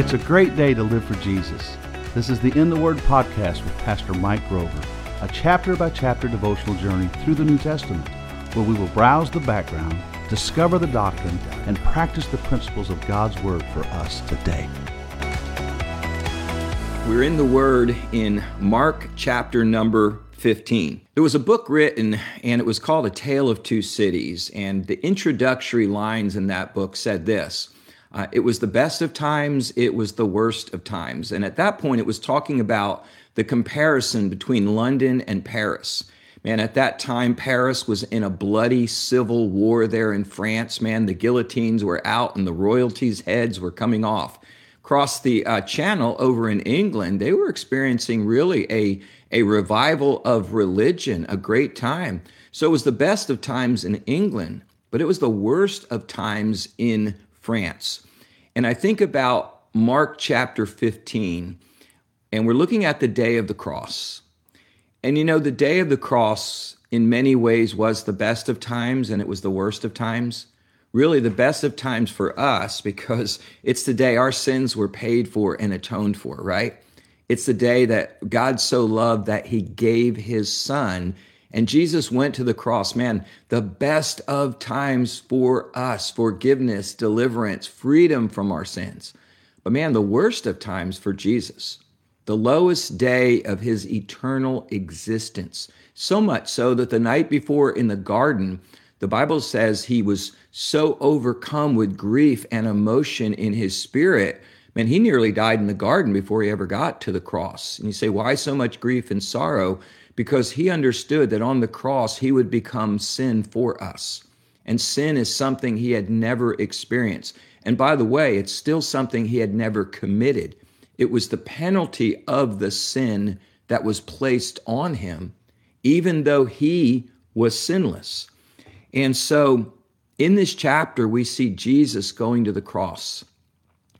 It's a great day to live for Jesus. This is the In the Word podcast with Pastor Mike Grover, a chapter by chapter devotional journey through the New Testament, where we will browse the background, discover the doctrine, and practice the principles of God's Word for us today. We're in the Word in Mark chapter number 15. There was a book written and it was called A Tale of Two Cities. And the introductory lines in that book said this uh, It was the best of times, it was the worst of times. And at that point, it was talking about the comparison between London and Paris. Man, at that time, Paris was in a bloody civil war there in France. Man, the guillotines were out and the royalties' heads were coming off. Across the uh, channel over in England, they were experiencing really a a revival of religion, a great time. So it was the best of times in England, but it was the worst of times in France. And I think about Mark chapter 15, and we're looking at the day of the cross. And you know, the day of the cross in many ways was the best of times and it was the worst of times. Really, the best of times for us because it's the day our sins were paid for and atoned for, right? It's the day that God so loved that he gave his son. And Jesus went to the cross. Man, the best of times for us forgiveness, deliverance, freedom from our sins. But man, the worst of times for Jesus, the lowest day of his eternal existence. So much so that the night before in the garden, the Bible says he was so overcome with grief and emotion in his spirit Man, he nearly died in the garden before he ever got to the cross. And you say, why so much grief and sorrow? Because he understood that on the cross, he would become sin for us. And sin is something he had never experienced. And by the way, it's still something he had never committed. It was the penalty of the sin that was placed on him, even though he was sinless. And so in this chapter, we see Jesus going to the cross.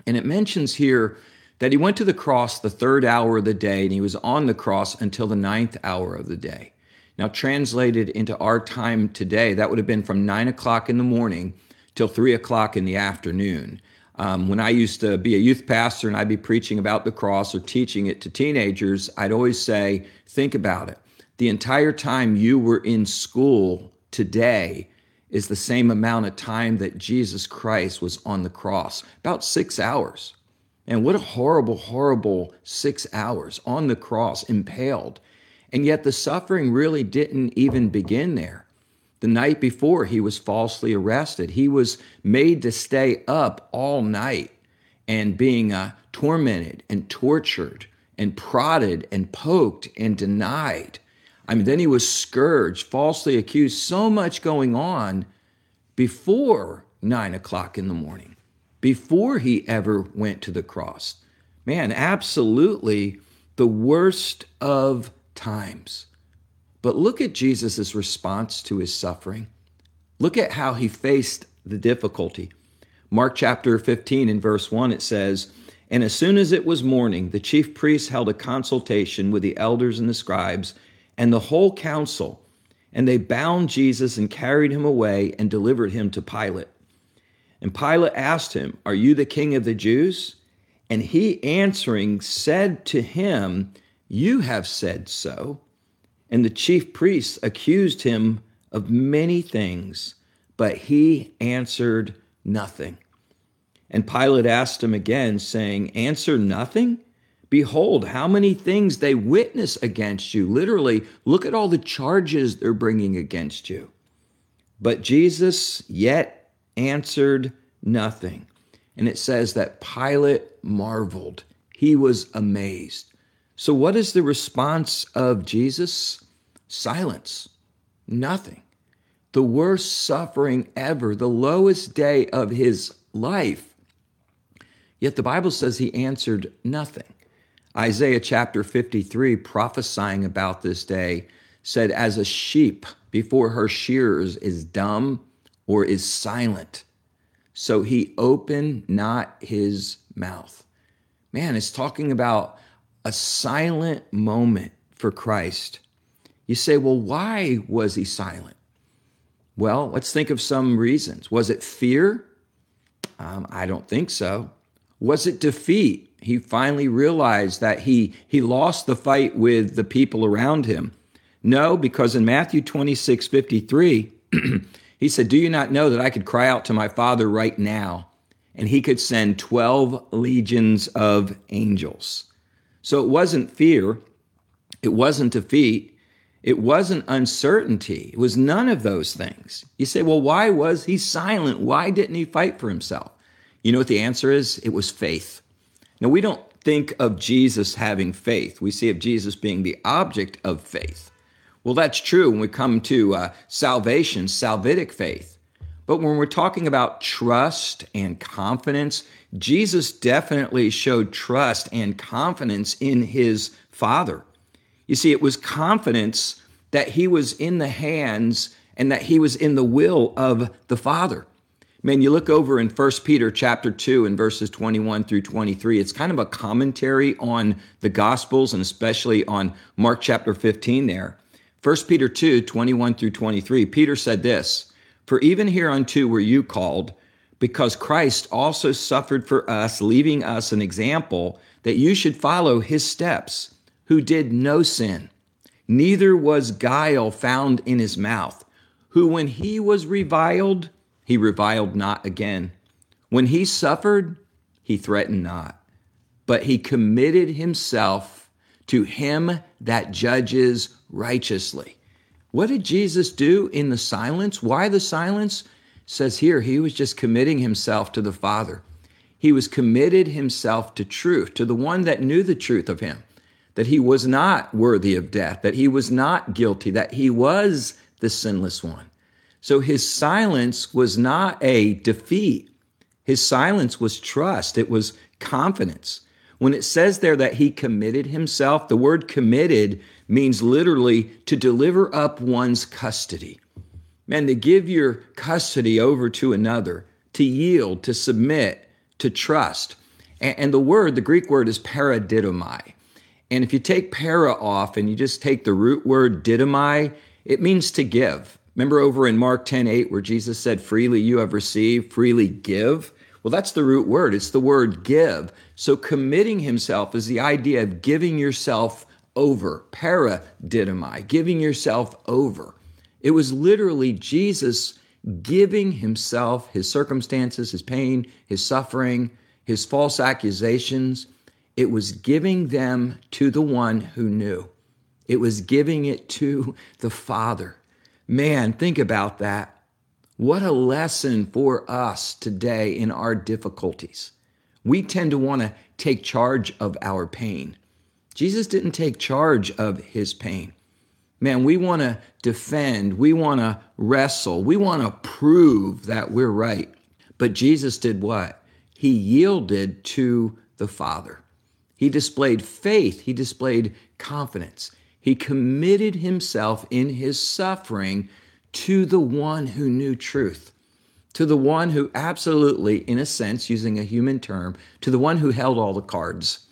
And it mentions here that he went to the cross the third hour of the day and he was on the cross until the ninth hour of the day. Now, translated into our time today, that would have been from nine o'clock in the morning till three o'clock in the afternoon. Um, when I used to be a youth pastor and I'd be preaching about the cross or teaching it to teenagers, I'd always say, think about it. The entire time you were in school today is the same amount of time that Jesus Christ was on the cross, about six hours. And what a horrible, horrible six hours on the cross, impaled. And yet the suffering really didn't even begin there. The night before, he was falsely arrested. He was made to stay up all night and being uh, tormented and tortured and prodded and poked and denied. I mean, then he was scourged, falsely accused, so much going on before nine o'clock in the morning, before he ever went to the cross. Man, absolutely the worst of times. But look at Jesus' response to his suffering. Look at how he faced the difficulty. Mark chapter 15 in verse 1, it says, And as soon as it was morning, the chief priests held a consultation with the elders and the scribes and the whole council, and they bound Jesus and carried him away and delivered him to Pilate. And Pilate asked him, Are you the king of the Jews? And he answering said to him, You have said so. And the chief priests accused him of many things, but he answered nothing. And Pilate asked him again, saying, Answer nothing? Behold, how many things they witness against you. Literally, look at all the charges they're bringing against you. But Jesus yet answered nothing. And it says that Pilate marveled, he was amazed. So, what is the response of Jesus? Silence, nothing. The worst suffering ever, the lowest day of his life. Yet the Bible says he answered nothing. Isaiah chapter 53, prophesying about this day, said, As a sheep before her shearers is dumb or is silent, so he opened not his mouth. Man, it's talking about a silent moment for Christ. You say, well, why was he silent? Well, let's think of some reasons. Was it fear? Um, I don't think so. Was it defeat? He finally realized that he, he lost the fight with the people around him. No, because in Matthew 26 53, he said, Do you not know that I could cry out to my Father right now, and he could send 12 legions of angels? So it wasn't fear, it wasn't defeat, it wasn't uncertainty. It was none of those things. You say, well, why was he silent? Why didn't he fight for himself? You know what the answer is? It was faith. Now, we don't think of Jesus having faith, we see of Jesus being the object of faith. Well, that's true when we come to uh, salvation, salvific faith. But when we're talking about trust and confidence, Jesus definitely showed trust and confidence in his Father. You see, it was confidence that he was in the hands and that he was in the will of the Father. Man, you look over in 1 Peter chapter 2 and verses 21 through 23, it's kind of a commentary on the Gospels and especially on Mark chapter 15 there. 1 Peter 2, 21 through 23, Peter said this For even hereunto were you called, because Christ also suffered for us, leaving us an example that you should follow his steps who did no sin, neither was guile found in his mouth, who when he was reviled, he reviled not again. When he suffered, he threatened not, but he committed himself to him that judges righteously. What did Jesus do in the silence? Why the silence? says here, he was just committing himself to the Father. He was committed himself to truth, to the one that knew the truth of him that he was not worthy of death, that he was not guilty, that he was the sinless one. So his silence was not a defeat. His silence was trust, it was confidence. When it says there that he committed himself, the word committed means literally to deliver up one's custody. Man, to give your custody over to another, to yield, to submit, to trust. And the word, the Greek word is paradidomai. And if you take para off and you just take the root word didomai, it means to give. Remember over in Mark 10 8, where Jesus said, Freely you have received, freely give? Well, that's the root word. It's the word give. So committing himself is the idea of giving yourself over, para didomai, giving yourself over. It was literally Jesus giving himself, his circumstances, his pain, his suffering, his false accusations it was giving them to the one who knew. It was giving it to the Father. Man, think about that. What a lesson for us today in our difficulties. We tend to want to take charge of our pain. Jesus didn't take charge of his pain. Man, we want to defend, we want to wrestle, we want to prove that we're right. But Jesus did what? He yielded to the Father. He displayed faith, he displayed confidence. He committed himself in his suffering to the one who knew truth, to the one who absolutely, in a sense, using a human term, to the one who held all the cards.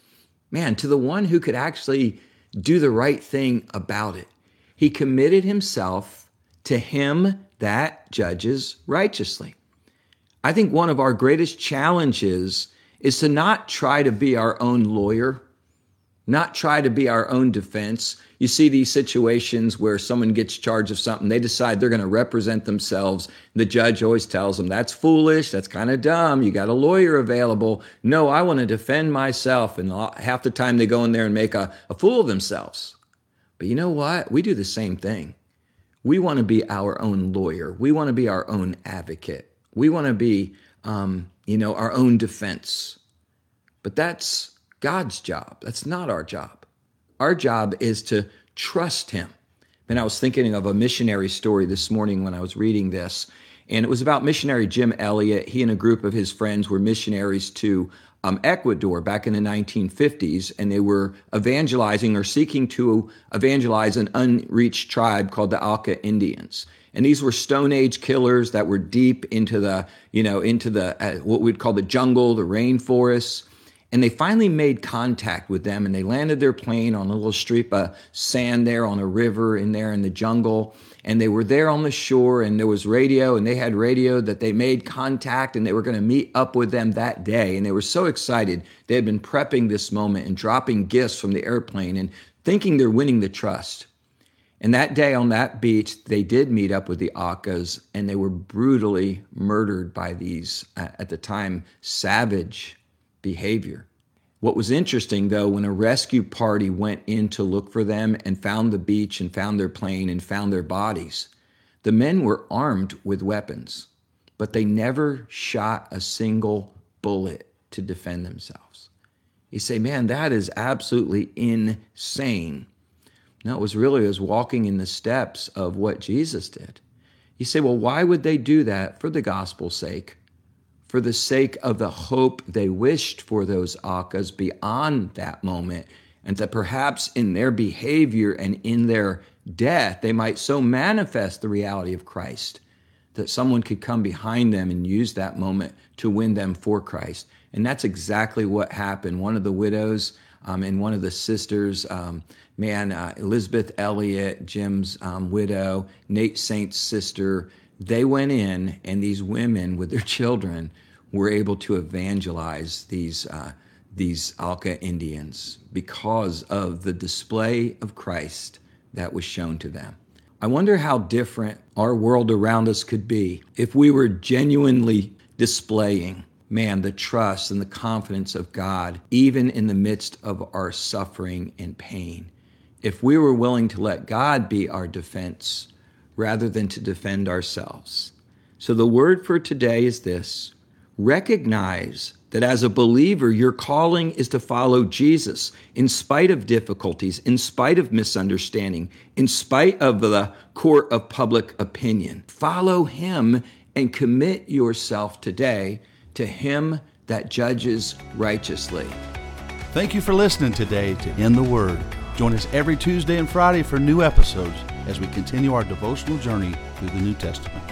Man, to the one who could actually do the right thing about it. He committed himself to him that judges righteously. I think one of our greatest challenges is to not try to be our own lawyer, not try to be our own defense. You see these situations where someone gets charged of something, they decide they're going to represent themselves. The judge always tells them, that's foolish, that's kind of dumb, you got a lawyer available. No, I want to defend myself. And half the time they go in there and make a, a fool of themselves. But you know what? We do the same thing. We want to be our own lawyer, we want to be our own advocate, we want to be um, you know, our own defense. But that's God's job. That's not our job. Our job is to trust Him. And I was thinking of a missionary story this morning when I was reading this, and it was about missionary Jim Elliot. He and a group of his friends were missionaries to um, Ecuador back in the 1950s, and they were evangelizing or seeking to evangelize an unreached tribe called the Auca Indians. And these were Stone Age killers that were deep into the, you know, into the uh, what we'd call the jungle, the rainforests. And they finally made contact with them and they landed their plane on a little strip of sand there on a river in there in the jungle. And they were there on the shore and there was radio and they had radio that they made contact and they were going to meet up with them that day. And they were so excited. They had been prepping this moment and dropping gifts from the airplane and thinking they're winning the trust. And that day on that beach, they did meet up with the Aucas and they were brutally murdered by these, uh, at the time, savage behavior. What was interesting, though, when a rescue party went in to look for them and found the beach and found their plane and found their bodies, the men were armed with weapons, but they never shot a single bullet to defend themselves. You say, man, that is absolutely insane. No, it was really as walking in the steps of what Jesus did. You say, well, why would they do that? For the gospel's sake for the sake of the hope they wished for those Aucas beyond that moment, and that perhaps in their behavior and in their death, they might so manifest the reality of Christ that someone could come behind them and use that moment to win them for Christ. And that's exactly what happened. One of the widows um, and one of the sisters, um, man, uh, Elisabeth Elliot, Jim's um, widow, Nate Saint's sister, they went in, and these women with their children were able to evangelize these uh, these Auca Indians because of the display of Christ that was shown to them. I wonder how different our world around us could be if we were genuinely displaying, man, the trust and the confidence of God, even in the midst of our suffering and pain. If we were willing to let God be our defense rather than to defend ourselves. So the word for today is this recognize that as a believer, your calling is to follow Jesus in spite of difficulties, in spite of misunderstanding, in spite of the court of public opinion. Follow him and commit yourself today to him that judges righteously. Thank you for listening today to In the Word. Join us every Tuesday and Friday for new episodes as we continue our devotional journey through the New Testament.